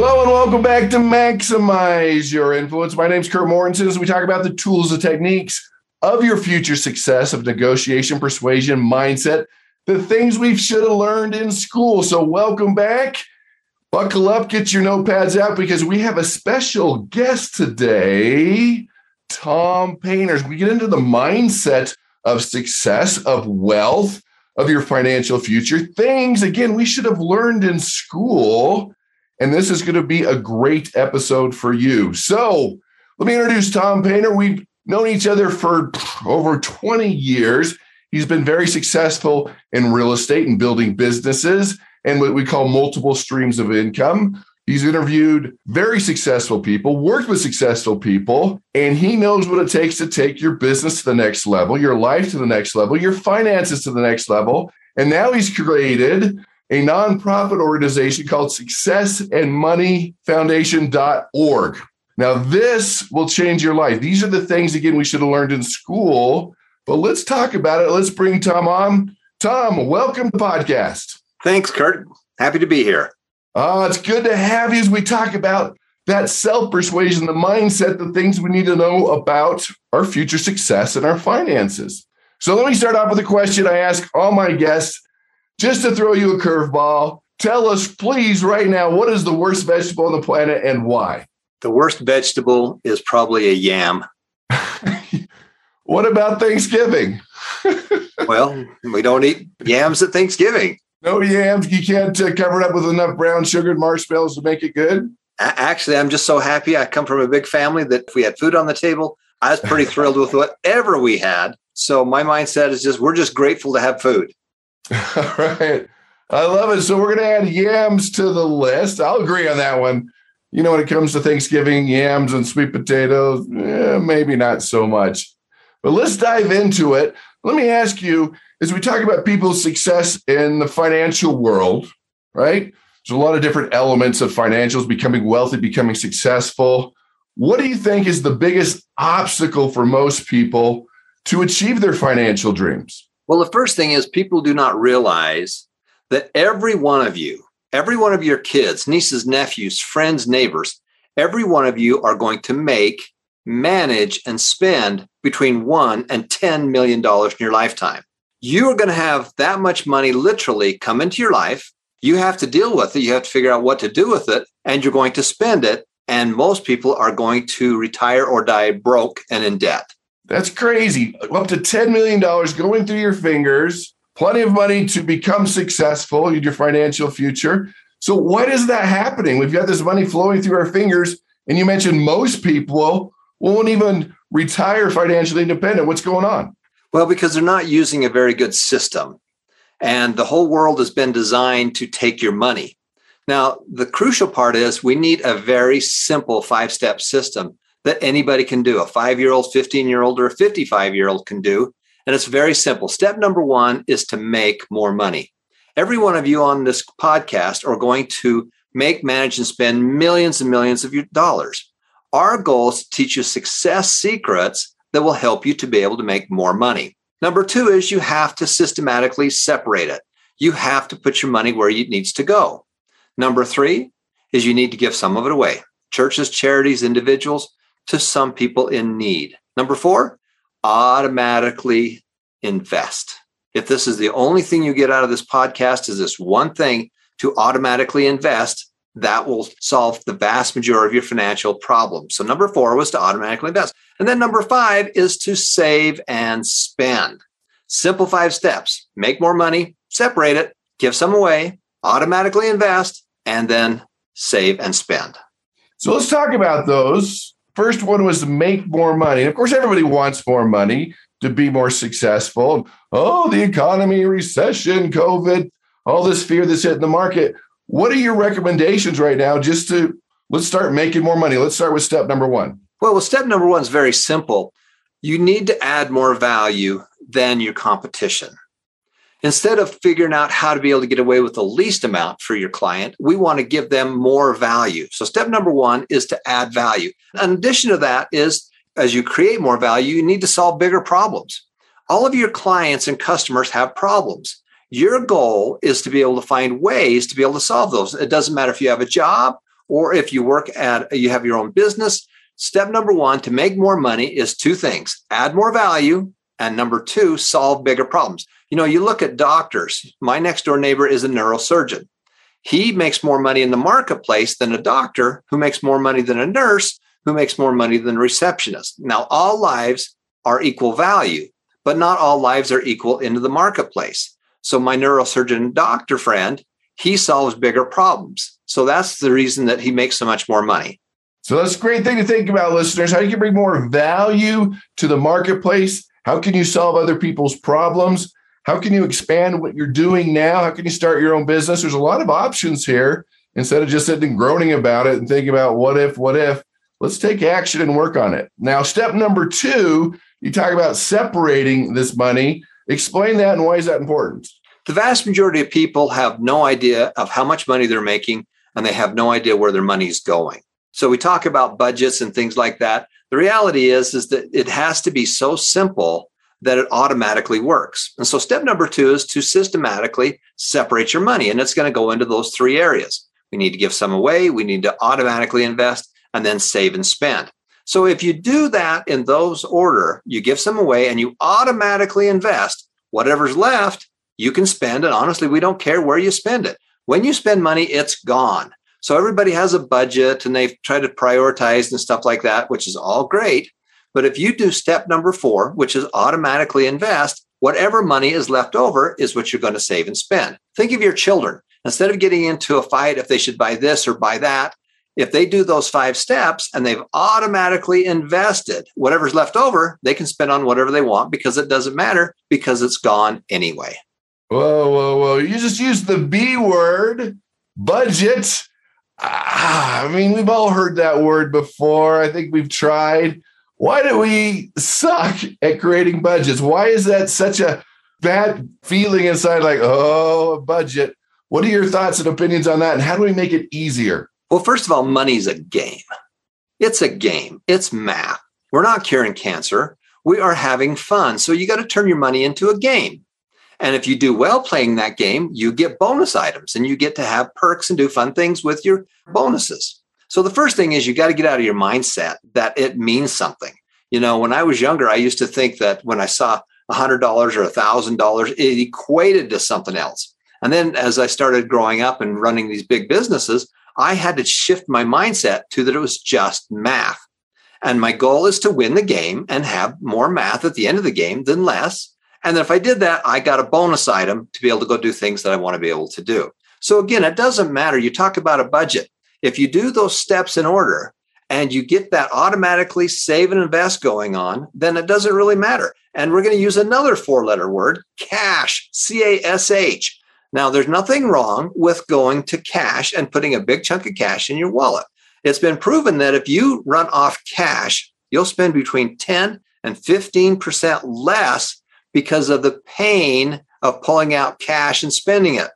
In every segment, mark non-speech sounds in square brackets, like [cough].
Hello and welcome back to Maximize Your Influence. My name is Kurt Mortensen as we talk about the tools and techniques of your future success of negotiation, persuasion, mindset, the things we should have learned in school. So, welcome back. Buckle up, get your notepads out because we have a special guest today, Tom Painter. We get into the mindset of success, of wealth, of your financial future, things, again, we should have learned in school and this is going to be a great episode for you. So, let me introduce Tom Painter. We've known each other for over 20 years. He's been very successful in real estate and building businesses and what we call multiple streams of income. He's interviewed very successful people, worked with successful people, and he knows what it takes to take your business to the next level, your life to the next level, your finances to the next level. And now he's created a nonprofit organization called Success and Money successandmoneyfoundation.org. Now, this will change your life. These are the things, again, we should have learned in school, but let's talk about it. Let's bring Tom on. Tom, welcome to the podcast. Thanks, Kurt. Happy to be here. Oh, it's good to have you as we talk about that self persuasion, the mindset, the things we need to know about our future success and our finances. So, let me start off with a question I ask all my guests just to throw you a curveball, tell us, please, right now, what is the worst vegetable on the planet and why? The worst vegetable is probably a yam. [laughs] what about Thanksgiving? [laughs] well, we don't eat yams at Thanksgiving. No yams. You can't uh, cover it up with enough brown sugar and marshmallows to make it good. Actually, I'm just so happy. I come from a big family that if we had food on the table, I was pretty thrilled with whatever we had. So my mindset is just we're just grateful to have food. [laughs] All right. I love it. So we're going to add yams to the list. I'll agree on that one. You know, when it comes to Thanksgiving, yams and sweet potatoes, eh, maybe not so much. But let's dive into it. Let me ask you as we talk about people's success in the financial world, right? There's a lot of different elements of financials, becoming wealthy, becoming successful. What do you think is the biggest obstacle for most people to achieve their financial dreams? Well, the first thing is people do not realize that every one of you, every one of your kids, nieces, nephews, friends, neighbors, every one of you are going to make, manage, and spend between one and $10 million in your lifetime. You are going to have that much money literally come into your life. You have to deal with it. You have to figure out what to do with it, and you're going to spend it. And most people are going to retire or die broke and in debt. That's crazy. Up to $10 million going through your fingers, plenty of money to become successful in your financial future. So, what is that happening? We've got this money flowing through our fingers. And you mentioned most people won't even retire financially independent. What's going on? Well, because they're not using a very good system. And the whole world has been designed to take your money. Now, the crucial part is we need a very simple five step system that anybody can do. A five year old, 15 year old, or a 55 year old can do. And it's very simple. Step number one is to make more money. Every one of you on this podcast are going to make, manage, and spend millions and millions of your dollars. Our goal is to teach you success secrets that will help you to be able to make more money. Number two is you have to systematically separate it. You have to put your money where it needs to go. Number three is you need to give some of it away. Churches, charities, individuals, to some people in need. Number four, automatically invest. If this is the only thing you get out of this podcast is this one thing to automatically invest, that will solve the vast majority of your financial problems. So number four was to automatically invest. And then number five is to save and spend. Simple five steps. Make more money, separate it, give some away, automatically invest, and then save and spend. So let's talk about those. First one was to make more money. And of course, everybody wants more money to be more successful. Oh, the economy, recession, COVID, all this fear that's hitting the market. What are your recommendations right now just to let's start making more money. Let's start with step number one. Well, well, step number one is very simple. You need to add more value than your competition. Instead of figuring out how to be able to get away with the least amount for your client, we want to give them more value. So, step number one is to add value. In addition to that, is as you create more value, you need to solve bigger problems. All of your clients and customers have problems. Your goal is to be able to find ways to be able to solve those. It doesn't matter if you have a job or if you work at, you have your own business. Step number one to make more money is two things add more value, and number two, solve bigger problems. You know, you look at doctors. My next door neighbor is a neurosurgeon. He makes more money in the marketplace than a doctor who makes more money than a nurse who makes more money than a receptionist. Now, all lives are equal value, but not all lives are equal into the marketplace. So, my neurosurgeon doctor friend, he solves bigger problems. So, that's the reason that he makes so much more money. So, that's a great thing to think about, listeners. How you can bring more value to the marketplace? How can you solve other people's problems? How can you expand what you're doing now? How can you start your own business? There's a lot of options here. Instead of just sitting and groaning about it and thinking about what if, what if, let's take action and work on it. Now, step number two, you talk about separating this money. Explain that and why is that important? The vast majority of people have no idea of how much money they're making and they have no idea where their money is going. So we talk about budgets and things like that. The reality is, is that it has to be so simple that it automatically works. And so step number two is to systematically separate your money. And it's going to go into those three areas. We need to give some away, we need to automatically invest, and then save and spend. So if you do that in those order, you give some away and you automatically invest, whatever's left, you can spend. And honestly, we don't care where you spend it. When you spend money, it's gone. So everybody has a budget and they've tried to prioritize and stuff like that, which is all great. But if you do step number four, which is automatically invest, whatever money is left over is what you're going to save and spend. Think of your children. Instead of getting into a fight if they should buy this or buy that, if they do those five steps and they've automatically invested whatever's left over, they can spend on whatever they want because it doesn't matter because it's gone anyway. Whoa, whoa, whoa. You just used the B word, budget. Ah, I mean, we've all heard that word before. I think we've tried. Why do we suck at creating budgets? Why is that such a bad feeling inside? Like, oh, a budget. What are your thoughts and opinions on that? And how do we make it easier? Well, first of all, money's a game. It's a game, it's math. We're not curing cancer. We are having fun. So you got to turn your money into a game. And if you do well playing that game, you get bonus items and you get to have perks and do fun things with your bonuses. So the first thing is you got to get out of your mindset that it means something. You know, when I was younger, I used to think that when I saw $100 or $1,000, it equated to something else. And then as I started growing up and running these big businesses, I had to shift my mindset to that it was just math. And my goal is to win the game and have more math at the end of the game than less. And then if I did that, I got a bonus item to be able to go do things that I want to be able to do. So again, it doesn't matter. You talk about a budget. If you do those steps in order and you get that automatically save and invest going on, then it doesn't really matter. And we're going to use another four letter word, cash, C A S H. Now, there's nothing wrong with going to cash and putting a big chunk of cash in your wallet. It's been proven that if you run off cash, you'll spend between 10 and 15% less because of the pain of pulling out cash and spending it.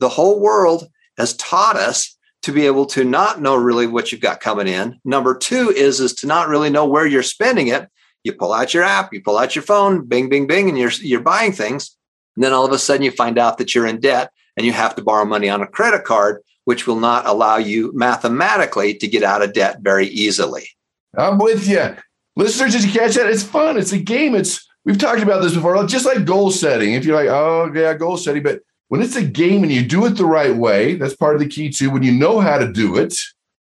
The whole world has taught us to be able to not know really what you've got coming in. Number two is is to not really know where you're spending it. You pull out your app, you pull out your phone, bing, bing, bing, and you're you're buying things. And then all of a sudden you find out that you're in debt and you have to borrow money on a credit card, which will not allow you mathematically to get out of debt very easily. I'm with you. Listeners, did you catch that? It's fun. It's a game. It's we've talked about this before, just like goal setting. If you're like, oh yeah, goal setting, but when it's a game and you do it the right way, that's part of the key too. When you know how to do it,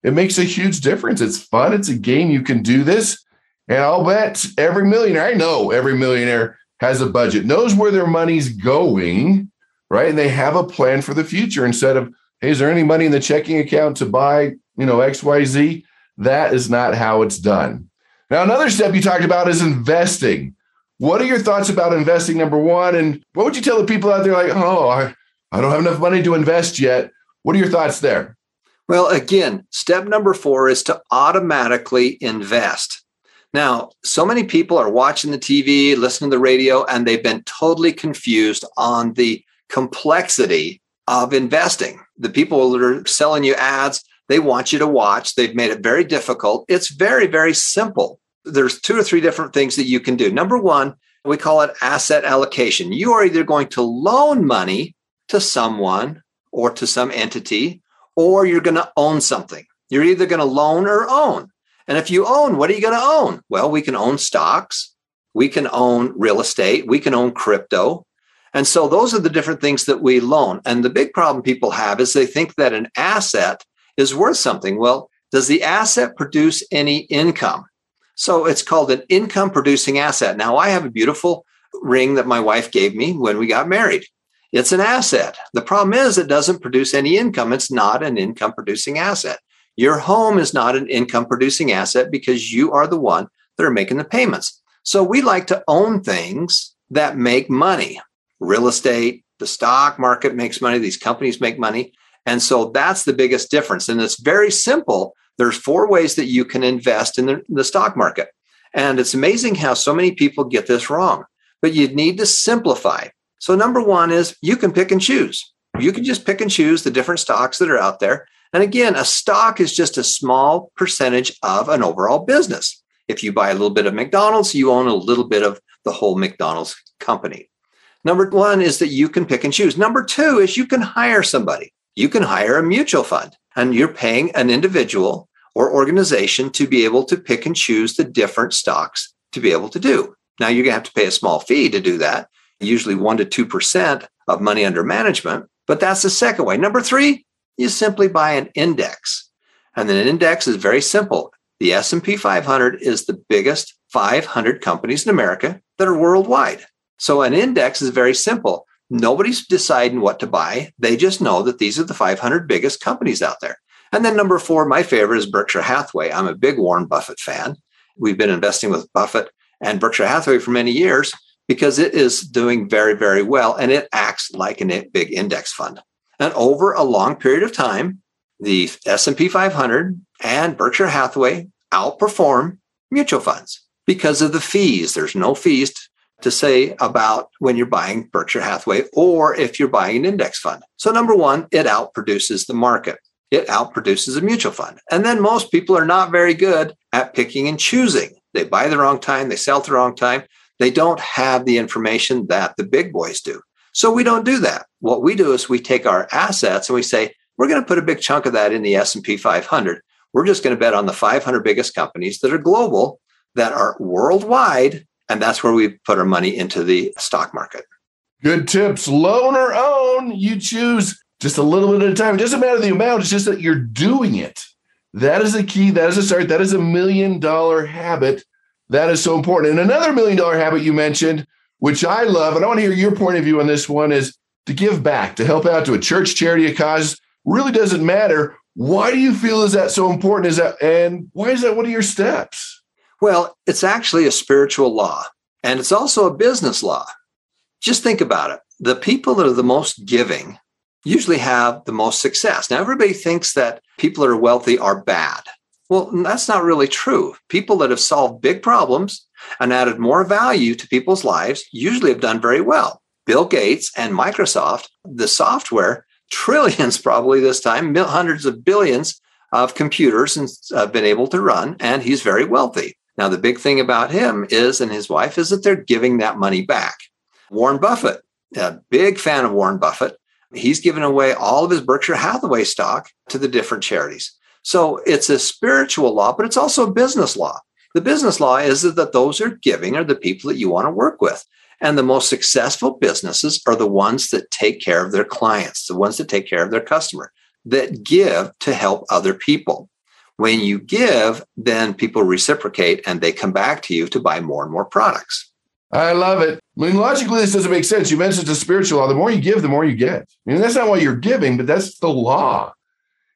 it makes a huge difference. It's fun. It's a game. You can do this. And I'll bet every millionaire, I know every millionaire has a budget, knows where their money's going, right? And they have a plan for the future instead of, hey, is there any money in the checking account to buy, you know, XYZ? That is not how it's done. Now, another step you talked about is investing. What are your thoughts about investing, number one? And what would you tell the people out there like, oh, I, I don't have enough money to invest yet? What are your thoughts there? Well, again, step number four is to automatically invest. Now, so many people are watching the TV, listening to the radio, and they've been totally confused on the complexity of investing. The people that are selling you ads, they want you to watch. They've made it very difficult. It's very, very simple. There's two or three different things that you can do. Number one, we call it asset allocation. You are either going to loan money to someone or to some entity, or you're going to own something. You're either going to loan or own. And if you own, what are you going to own? Well, we can own stocks, we can own real estate, we can own crypto. And so those are the different things that we loan. And the big problem people have is they think that an asset is worth something. Well, does the asset produce any income? So it's called an income producing asset. Now, I have a beautiful ring that my wife gave me when we got married. It's an asset. The problem is it doesn't produce any income. It's not an income producing asset. Your home is not an income producing asset because you are the one that are making the payments. So we like to own things that make money. Real estate, the stock market makes money, these companies make money. And so that's the biggest difference. And it's very simple. There's four ways that you can invest in the, the stock market. And it's amazing how so many people get this wrong. But you need to simplify. So number one is you can pick and choose. You can just pick and choose the different stocks that are out there. And again, a stock is just a small percentage of an overall business. If you buy a little bit of McDonald's, you own a little bit of the whole McDonald's company. Number one is that you can pick and choose. Number two is you can hire somebody. You can hire a mutual fund and you're paying an individual or organization to be able to pick and choose the different stocks to be able to do. Now you're going to have to pay a small fee to do that, usually 1 to 2% of money under management, but that's the second way. Number 3, you simply buy an index. And an index is very simple. The S&P 500 is the biggest 500 companies in America that are worldwide. So an index is very simple. Nobody's deciding what to buy. They just know that these are the 500 biggest companies out there. And then number four, my favorite is Berkshire Hathaway. I'm a big Warren Buffett fan. We've been investing with Buffett and Berkshire Hathaway for many years because it is doing very, very well and it acts like a big index fund. And over a long period of time, the S&P 500 and Berkshire Hathaway outperform mutual funds because of the fees. There's no fees to say about when you're buying Berkshire Hathaway or if you're buying an index fund. So number 1, it outproduces the market. It outproduces a mutual fund. And then most people are not very good at picking and choosing. They buy the wrong time, they sell at the wrong time. They don't have the information that the big boys do. So we don't do that. What we do is we take our assets and we say, we're going to put a big chunk of that in the S&P 500. We're just going to bet on the 500 biggest companies that are global, that are worldwide, and that's where we put our money into the stock market. Good tips. Loan or own, you choose just a little bit at a time. It doesn't matter the amount, it's just that you're doing it. That is a key. That is a start. That is a million dollar habit. That is so important. And another million dollar habit you mentioned which I love, and I want to hear your point of view on this one, is to give back, to help out to a church, charity, a cause. Really doesn't matter. Why do you feel is that so important? Is that and why is that one of your steps? Well, it's actually a spiritual law, and it's also a business law. Just think about it. The people that are the most giving usually have the most success. Now, everybody thinks that people that are wealthy are bad. Well, that's not really true. People that have solved big problems and added more value to people's lives usually have done very well. Bill Gates and Microsoft, the software, [laughs] trillions probably this time, hundreds of billions of computers have uh, been able to run, and he's very wealthy. Now, the big thing about him is, and his wife, is that they're giving that money back. Warren Buffett, a big fan of Warren Buffett, he's given away all of his Berkshire Hathaway stock to the different charities. So it's a spiritual law, but it's also a business law. The business law is that those who are giving are the people that you want to work with. And the most successful businesses are the ones that take care of their clients, the ones that take care of their customer, that give to help other people. When you give, then people reciprocate and they come back to you to buy more and more products. I love it. I mean, logically, this doesn't make sense. You mentioned the spiritual law. The more you give, the more you get. I mean, that's not why you're giving, but that's the law.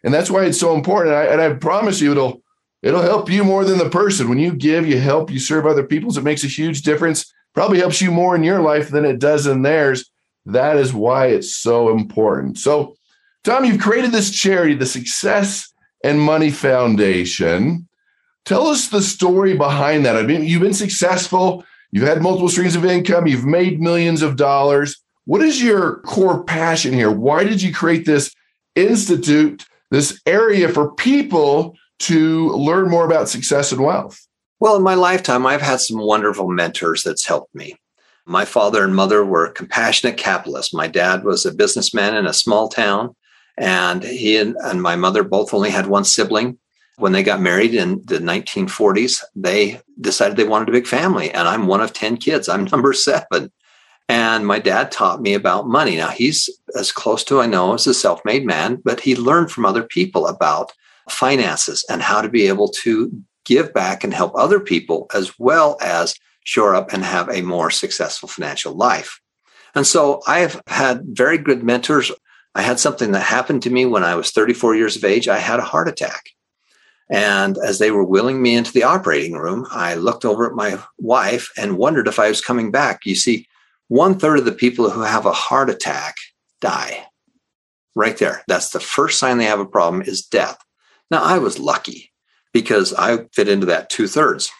And that's why it's so important. And I, and I promise you, it'll it'll help you more than the person. When you give, you help, you serve other people. It makes a huge difference. Probably helps you more in your life than it does in theirs. That is why it's so important. So Tom, you've created this charity, the Success and Money Foundation. Tell us the story behind that. I mean, you've been successful, you've had multiple streams of income, you've made millions of dollars. What is your core passion here? Why did you create this institute, this area for people to learn more about success and wealth? Well, in my lifetime, I've had some wonderful mentors that's helped me. My father and mother were compassionate capitalists. My dad was a businessman in a small town, and he and, and my mother both only had one sibling. When they got married in the 1940s, they decided they wanted a big family, and I'm one of 10 kids. I'm [laughs] number seven. And my dad taught me about money. Now, he's as close to I know as a self made man, but he learned from other people about finances and how to be able to give back and help other people as well as shore up and have a more successful financial life. And so I've had very good mentors. I had something that happened to me when I was 34 years of age. I had a heart attack. And as they were wheeling me into the operating room, I looked over at my wife and wondered if I was coming back. You see, one third of the people who have a heart attack die. Right there. That's the first sign they have a problem is death. Now, I was lucky because I fit into that two thirds.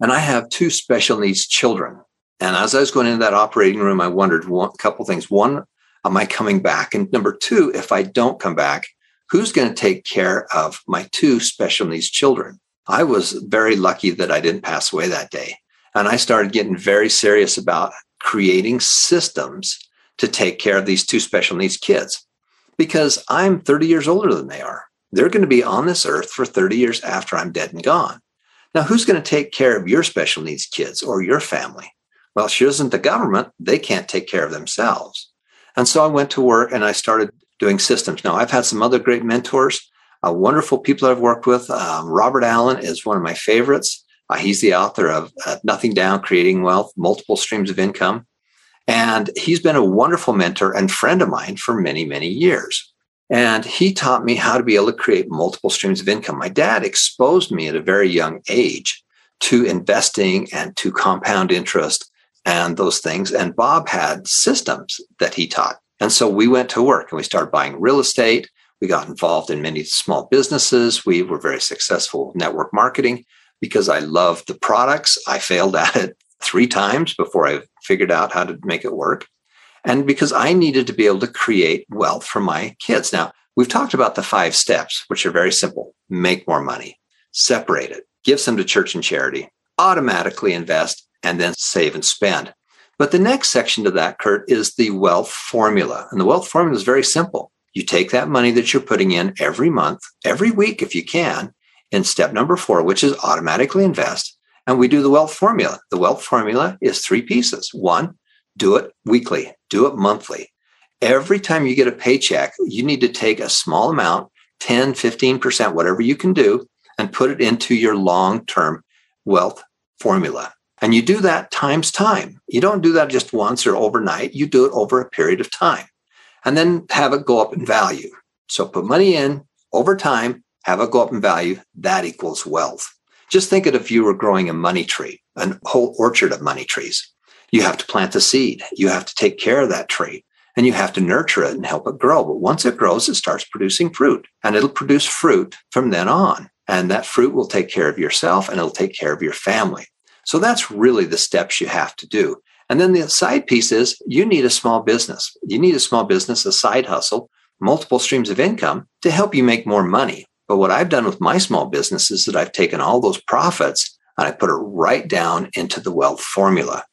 And I have two special needs children. And as I was going into that operating room, I wondered one couple things. One, am I coming back? And number two, if I don't come back, who's going to take care of my two special needs children? I was very lucky that I didn't pass away that day. And I started getting very serious about creating systems to take care of these two special needs kids because I'm 30 years older than they are. They're going to be on this earth for 30 years after I'm dead and gone. Now, who's going to take care of your special needs kids or your family? Well, she isn't the government. They can't take care of themselves. And so I went to work and I started doing systems. Now, I've had some other great mentors, uh, wonderful people I've worked with. Um, Robert Allen is one of my favorites. Uh, he's the author of uh, Nothing Down, Creating Wealth, Multiple Streams of Income. And he's been a wonderful mentor and friend of mine for many, many years. And he taught me how to be able to create multiple streams of income. My dad exposed me at a very young age to investing and to compound interest and those things. And Bob had systems that he taught. And so we went to work and we started buying real estate. We got involved in many small businesses. We were very successful network marketing because I loved the products. I failed [laughs] at it three times before I figured out how to make it work and because I needed to be able to create wealth for my kids. Now, we've talked about the five steps, which are very simple make more money, separate it, give some to church and charity, automatically invest, and then save and spend. But the next section to that, Kurt, is the wealth formula. And the wealth formula is very simple. You take that money that you're putting in every month, every week, if you can, in step number four, which is automatically invest. And we do the wealth formula. The wealth formula is three pieces. One, do it weekly, do it monthly. Every time you get a paycheck, you need to take a small amount, 10, 15%, whatever you can do, and put it into your long term wealth formula. And you do that times time. You don't do that just once or overnight. You do it over a period of time and then have it go up in value. So put money in over time, have it go up in value. That equals wealth. Just think of if you were growing a money tree, a whole orchard of money trees. You have to plant the seed. You have to take care of that tree and you have to nurture it and help it grow. But once it grows, it starts producing fruit and it'll produce fruit from then on. And that fruit will take care of yourself and it'll take care of your family. So that's really the steps you have to do. And then the side piece is you need a small business. You need a small business, a side hustle, multiple streams of income to help you make more money. But what I've done with my small business is that I've taken all those profits and I put it right down into the wealth formula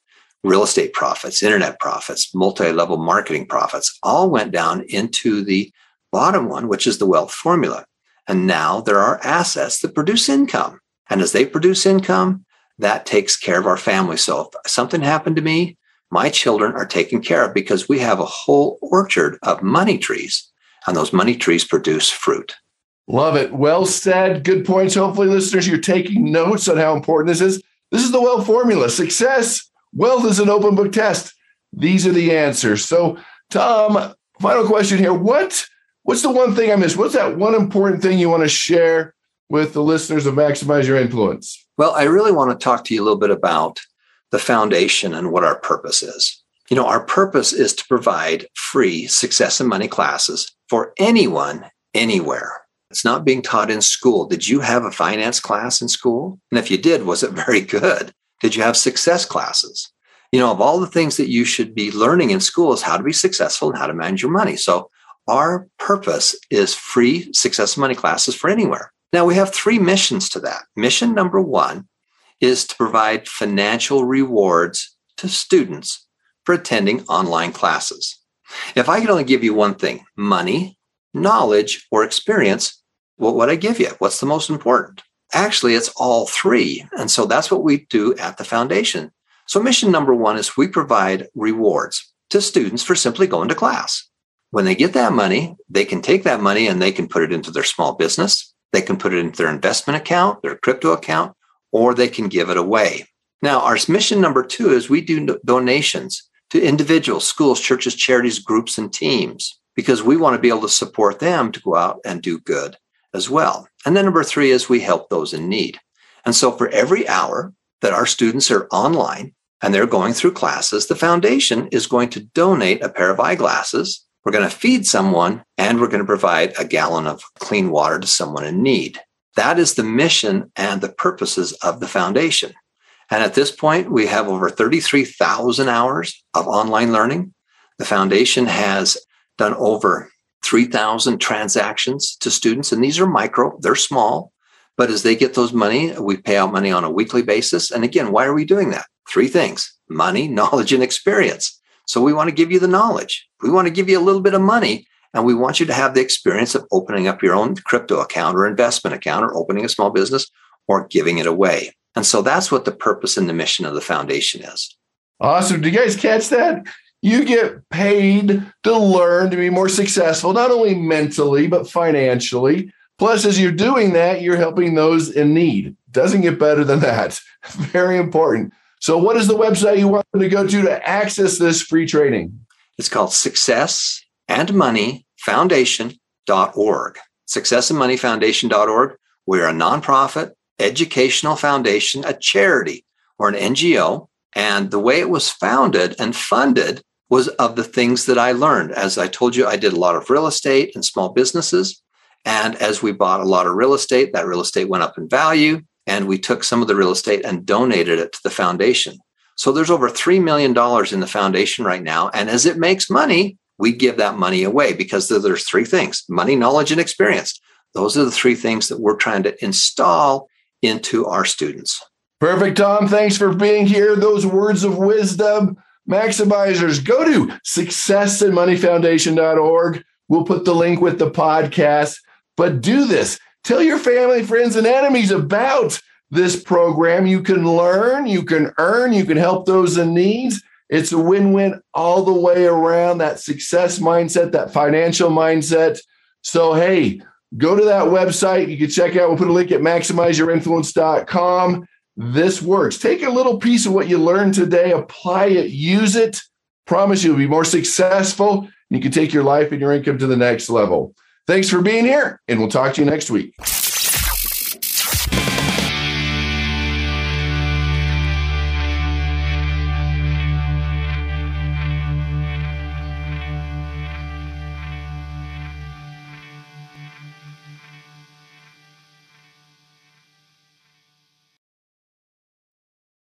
real estate profits, internet profits, multi level marketing profits all went down into the bottom one, which is the wealth formula. And now there are assets that produce income. And as they produce income, that takes care of our family. So if something happened to me, my children are taken care of because we have a whole orchard of money trees, and those money trees produce fruit. Love it. Well said. Good points. Hopefully, listeners, you're taking notes on how important this is. This is the wealth formula. Success Wealth is an open book test. These are the answers. So, Tom, final question here. What what's the one thing I missed? What's that one important thing you want to share with the listeners of Maximize Your Influence? Well, I really want to talk to you a little bit about the foundation and what our purpose is. You know, our purpose is to provide free success and money classes for anyone, anywhere. It's not being taught in school. Did you have a finance class in school? And if you did, was it very good? Did you have success classes? You know, of all the things that you should be learning in school is how to be successful and how to manage your money. So our purpose is free success and money classes for anywhere. Now we have three missions to that. Mission number one is to provide financial rewards to students for attending online classes. If I could only give you one thing, money, knowledge, or experience, what would I give you? What's the most important? Actually, it's all three. And so that's what we do at the foundation. So mission number one is we provide rewards to students for simply going to class. When they get that money, they can take that money and they can put it into their small business. They can put it into their investment account, their crypto account, or they can give it away. Now, our mission number two is we do donations to individuals, schools, churches, charities, groups, and teams because we want to be able to support them to go out and do good as well. And then number three is we help those in need. And so for every hour that our students are online and they're going through classes, the foundation is going to donate a pair of eyeglasses. We're going to feed someone and we're going to provide a gallon of clean water to someone in need. That is the mission and the purposes of the foundation. And at this point, we have over 33,000 hours of online learning. The foundation has done over 3,000 transactions to students, and these are micro, they're small. But as they get those money, we pay out money on a weekly basis. And again, why are we doing that? Three things money, [laughs] knowledge, and experience. So we want to give you the knowledge. We want to give you a little bit of money, and we want you to have the experience of opening up your own crypto account or investment account or opening a small business or giving it away. And so that's what the purpose and the mission of the foundation is. Awesome. Do you guys catch that? You get paid to learn to be more successful, not only mentally, but financially. Plus, as you're doing that, you're helping those in need. Doesn't get better than that. [laughs] Very important. So, what is the website you want them to go to to access this free training? It's called Success and Money Foundation.org. Success and successandmoneyfoundation.org. Successandmoneyfoundation.org. We're a nonprofit educational foundation, a charity or an NGO. And the way it was founded and funded was of the things that I learned. As I told you, I did a lot of real estate and small businesses. And as we bought a lot of real estate, that real estate went up in value. And we took some of the real estate and donated it to the foundation. So there's over $3 million in the foundation right now. And as it makes money, we give that money away because there's three things money, knowledge, and experience. Those are the three things that we're trying to install into our students. Perfect, Tom. Thanks for being here. Those words of wisdom. Maximizers, go to successandmoneyfoundation.org. We'll put the link with the podcast. But do this. Tell your family, friends, and enemies about this program. You can learn, you can earn, you can help those in need. It's a win win all the way around that success mindset, that financial mindset. So, hey, go to that website. You can check out, we'll put a link at maximizeyourinfluence.com. This works. Take a little piece of what you learned today, apply it, use it. Promise you'll be more successful. You can take your life and your income to the next level. Thanks for being here, and we'll talk to you next week.